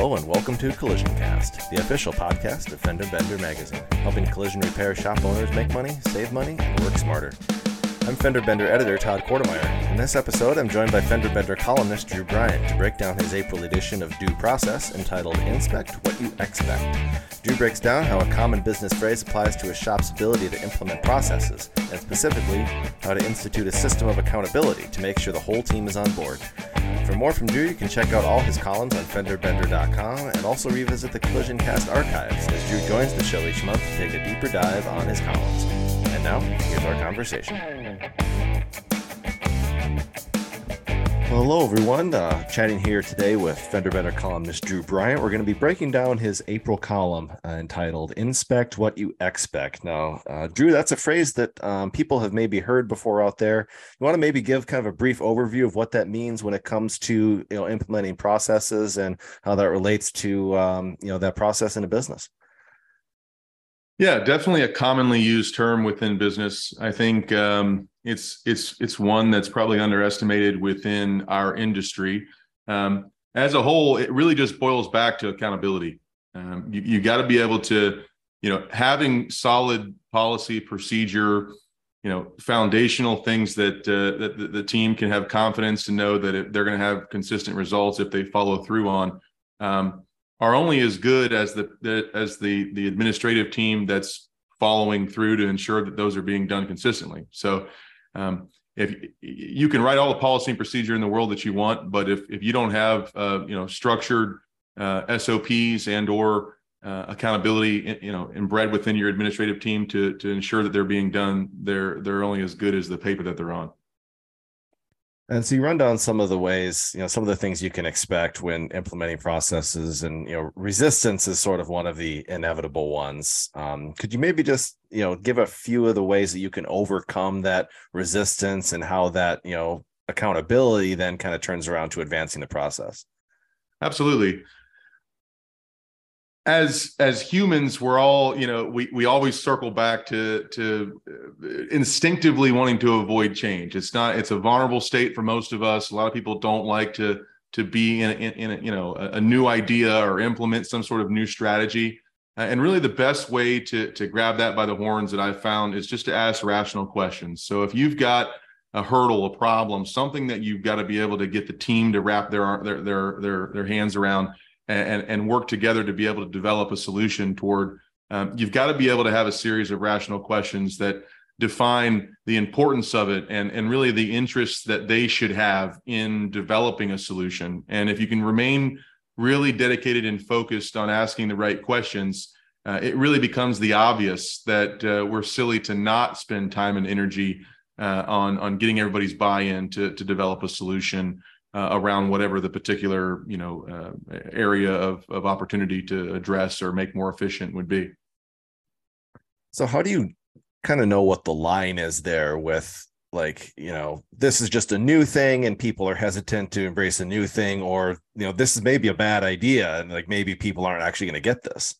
to Collision Cast, the official podcast of Fender Bender magazine, helping collision repair shop owners make money, save money, and work smarter. I'm Fender Bender editor Todd Quartermeyer. In this episode, I'm joined by Fender Bender columnist Drew Bryant to break down his April edition of Due Process entitled Inspect What You Expect. Drew breaks down how a common business phrase applies to a shop's ability to implement processes, and specifically, how to institute a system of accountability to make sure the whole team is on board. For more from Drew, you can check out all his columns on FenderBender.com and also revisit the Collision Cast archives as Drew joins the show each month to take a deeper dive on his columns. And now, here's our conversation. Well, hello, everyone. Uh, chatting here today with Fender Bender columnist Drew Bryant. We're going to be breaking down his April column uh, entitled Inspect What You Expect. Now, uh, Drew, that's a phrase that um, people have maybe heard before out there. You want to maybe give kind of a brief overview of what that means when it comes to you know implementing processes and how that relates to um, you know that process in a business? Yeah, definitely a commonly used term within business. I think um, it's it's it's one that's probably underestimated within our industry. Um, as a whole, it really just boils back to accountability. Um, you you got to be able to, you know, having solid policy, procedure, you know, foundational things that uh, that the, the, team can have confidence to know that they're going to have consistent results if they follow through on. Are only as good as the, the as the the administrative team that's following through to ensure that those are being done consistently. So um, if you can write all the policy and procedure in the world that you want, but if if you don't have uh, you know structured uh, SOPs and or uh, accountability, you know, inbred within your administrative team to to ensure that they're being done, they're they're only as good as the paper that they're on. And so you run down some of the ways, you know, some of the things you can expect when implementing processes, and you know, resistance is sort of one of the inevitable ones. Um, could you maybe just, you know, give a few of the ways that you can overcome that resistance and how that, you know, accountability then kind of turns around to advancing the process? Absolutely as as humans we're all you know we we always circle back to to uh, instinctively wanting to avoid change. It's not it's a vulnerable state for most of us. A lot of people don't like to to be in in, in a, you know a, a, new idea or implement some sort of new strategy. Uh, and really the best way to to grab that by the horns that i've found is just to ask rational questions. So if you've got a hurdle a problem something that you've got to be able to get the team to wrap their their their their, their hands around and, and work together to be able to develop a solution toward um, you've got to be able to have a series of rational questions that define the importance of it and, and really the interests that they should have in developing a solution. And if you can remain really dedicated and focused on asking the right questions, uh, it really becomes the obvious that uh, we're silly to not spend time and energy uh, on on getting everybody's buy-in to to develop a solution uh, around whatever the particular you know uh, area of, of opportunity to address or make more efficient would be. So how do you kind of know what the line is there with like you know this is just a new thing and people are hesitant to embrace a new thing or you know this is maybe a bad idea and like maybe people aren't actually going to get this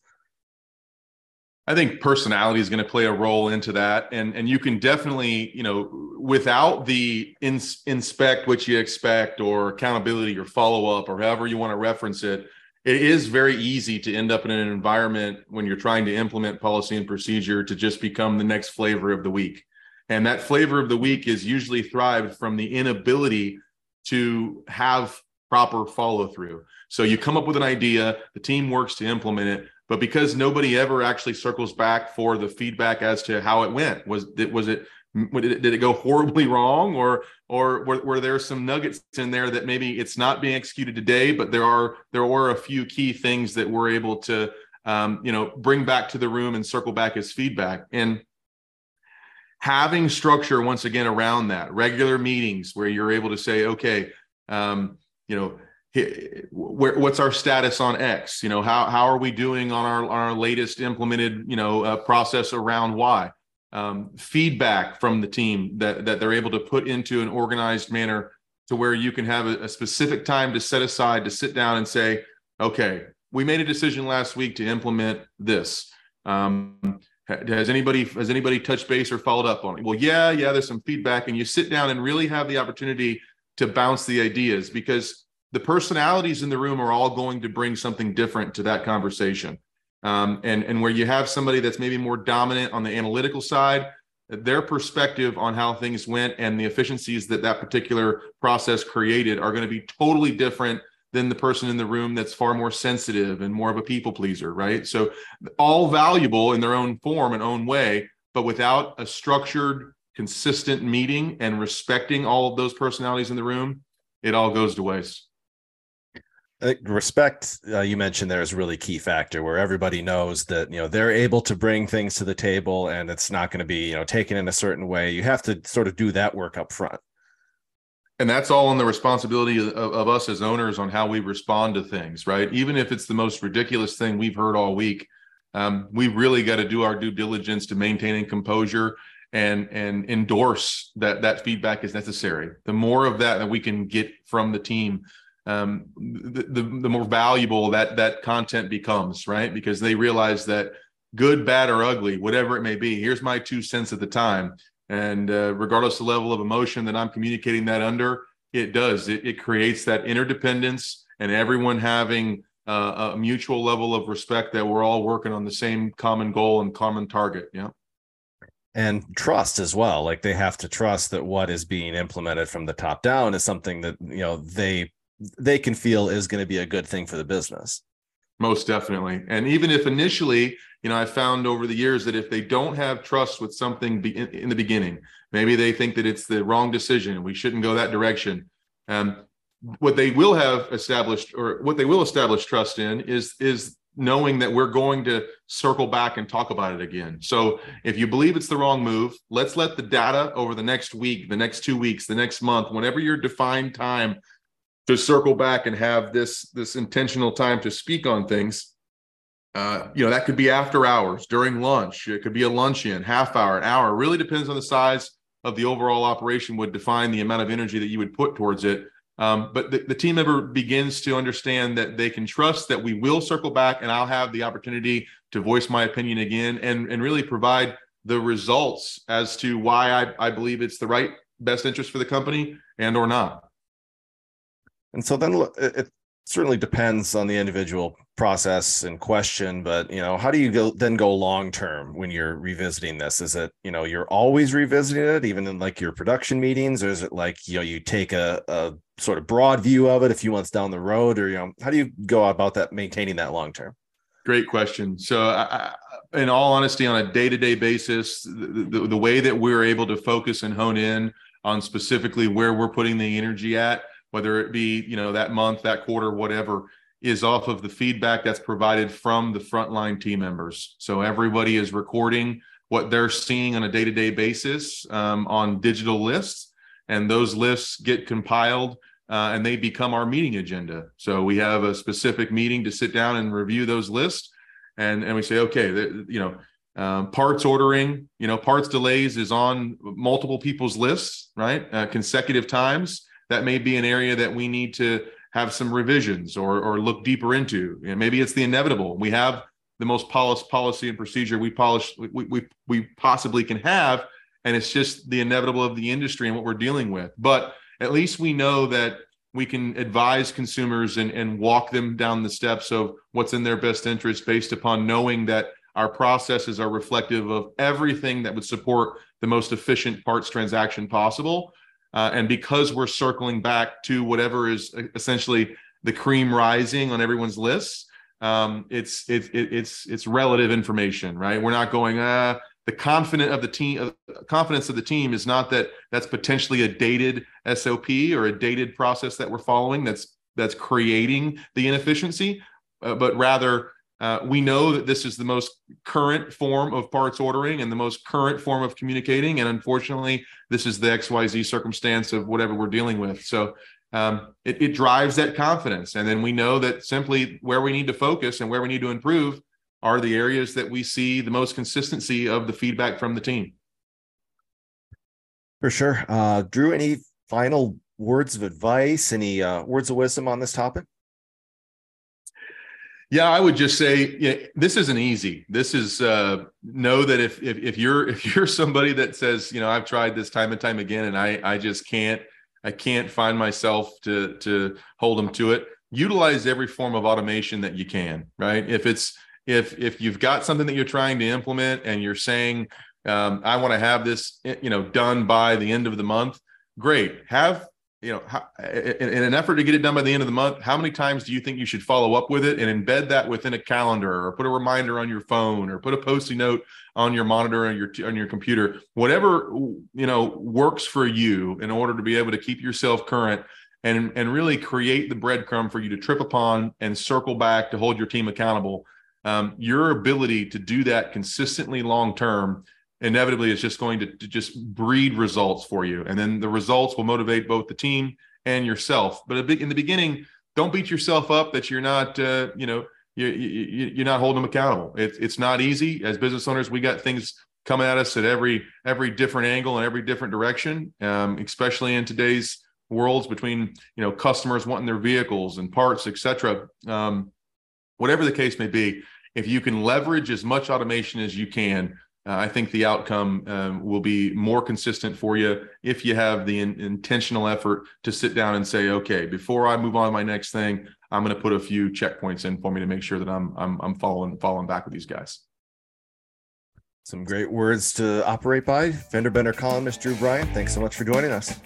I think personality is going to play a role into that, and and you can definitely, you know, without the ins- inspect what you expect or accountability or follow up or however you want to reference it, it is very easy to end up in an environment when you're trying to implement policy and procedure to just become the next flavor of the week, and that flavor of the week is usually thrived from the inability to have proper follow through. So you come up with an idea, the team works to implement it, but because nobody ever actually circles back for the feedback as to how it went was it was it did it, did it go horribly wrong? Or or were, were there some nuggets in there that maybe it's not being executed today but there are there were a few key things that we're able to um, you know bring back to the room and circle back as feedback? And having structure once again around that regular meetings where you're able to say okay um, you know where, what's our status on X? You know, how how are we doing on our our latest implemented you know uh, process around Y? Um, feedback from the team that that they're able to put into an organized manner to where you can have a, a specific time to set aside to sit down and say, okay, we made a decision last week to implement this. Um, has anybody has anybody touched base or followed up on it? Well, yeah, yeah. There's some feedback, and you sit down and really have the opportunity to bounce the ideas because the personalities in the room are all going to bring something different to that conversation. Um, and and where you have somebody that's maybe more dominant on the analytical side, their perspective on how things went and the efficiencies that that particular process created are going to be totally different than the person in the room that's far more sensitive and more of a people pleaser, right? So all valuable in their own form and own way, but without a structured, consistent meeting and respecting all of those personalities in the room, it all goes to waste. Respect uh, you mentioned there is really key factor where everybody knows that you know they're able to bring things to the table and it's not going to be you know taken in a certain way. You have to sort of do that work up front. And that's all on the responsibility of, of, us as owners on how we respond to things right? Even if it's the most ridiculous thing we've heard all week um, we really got to do our due diligence to maintaining composure and and endorse that that feedback is necessary. The more of that that we can get from the team um, the, the, the more valuable that that content becomes right because they realize that good bad or ugly whatever it may be here's my two cents at the time and uh, regardless of the level of emotion that I'm communicating that under, it does. It, it creates that interdependence and everyone having uh, a mutual level of respect that we're all working on the same common goal and common target. Yeah. And trust as well. Like they have to trust that what is being implemented from the top down is something that, you know, they they can feel is going to be a good thing for the business. Most definitely. And even if initially, you know, I found over the years that if they don't have trust with something in the beginning, maybe they think that it's the wrong decision. We shouldn't go that direction. Um, what they will have established, or what they will establish trust in, is is knowing that we're going to circle back and talk about it again. So if you believe it's the wrong move, let's let the data over the next week, the next two weeks, the next month, whenever your defined time to circle back and have this this intentional time to speak on things uh, you know that could be after hours during lunch. It could be a luncheon half hour an hour. It really depends on the size of the overall operation would define the amount of energy that you would put towards it. Um, but the, the team member begins to understand that they can trust that we will circle back and i'll have the opportunity to voice my opinion again and, and really provide the results as to why I, I believe it's the right best interest for the company and or not and so then it certainly depends on the individual process and question, but you know, how do you go then go long term when you're revisiting this? Is it, you know, you're always revisiting it, even in like your production meetings, or is it like, you know, you take a, a sort of broad view of it a few months down the road, or you know, how do you go about that maintaining that long term? Great question. So, I, in all honesty, on a day to day basis, the, the, the way that we're able to focus and hone in on specifically where we're putting the energy at whether it be you know that month that quarter whatever is off of the feedback that's provided from the frontline team members. So everybody is recording what they're seeing on a day-to-day basis um, on digital lists and those lists get compiled uh, and they become our meeting agenda. So we have a specific meeting to sit down and review those lists and and we say okay you know um, parts ordering you know parts delays is on multiple people's lists right uh, consecutive times that may be an area that we need to have some revisions or or look deeper into. And maybe it's the inevitable. We have the most polished policy and procedure we polish we, we we possibly can have, and it's just the inevitable of the industry and what we're dealing with. But at least we know that we can advise consumers and, and walk them down the steps of what's in their best interest based upon knowing that our processes are reflective of everything that would support the most efficient parts transaction possible uh, and because we're circling back to whatever is essentially the cream rising on everyone's lists, um, it's it, it, it's it's relative information, right? We're not going uh, the confident of the team uh, confidence of the team is not that that's potentially a dated SOP or a dated process that we're following that's that's creating the inefficiency, uh, but rather uh, we know that this is the most current form of parts ordering and the most current form of communicating. And unfortunately, this is the XYZ circumstance of whatever we're dealing with. So um, it, it drives that confidence. And then we know that simply where we need to focus and where we need to improve are the areas that we see the most consistency of the feedback from the team. For sure. Uh, Drew, any final words of advice, any uh, words of wisdom on this topic? Yeah, I would just say yeah, this isn't easy. This is uh, know that if, if if you're if you're somebody that says you know I've tried this time and time again and I I just can't I can't find myself to to hold them to it. Utilize every form of automation that you can, right? If it's if if you've got something that you're trying to implement and you're saying um, I want to have this you know done by the end of the month, great. Have you know, how, in, in, an effort to get it done by the end of the month, how many times do you think you should follow up with it and embed that within a calendar or put a reminder on your phone or put a post-it note on your monitor on your on your computer, whatever you know works for you in order to be able to keep yourself current and and really create the breadcrumb for you to trip upon and circle back to hold your team accountable. Um, your ability to do that consistently long term inevitably is just going to, to, just breed results for you. And then the results will motivate both the team and yourself. But in the beginning, don't beat yourself up that you're not, uh, you know, you, you, you're not holding them accountable. It, it's not easy. As business owners, we got things coming at us at every every different angle and every different direction, um, especially in today's worlds between you know customers wanting their vehicles and parts, etc. Um, whatever the case may be, if you can leverage as much automation as you can uh, I think the outcome um, will be more consistent for you if you have the in, intentional effort to sit down and say, okay, before I move on to my next thing, I'm going to put a few checkpoints in for me to make sure that I'm I'm I'm following following back with these guys. Some great words to operate by. Fender Bender columnist Drew Bryant, thanks so much for joining us.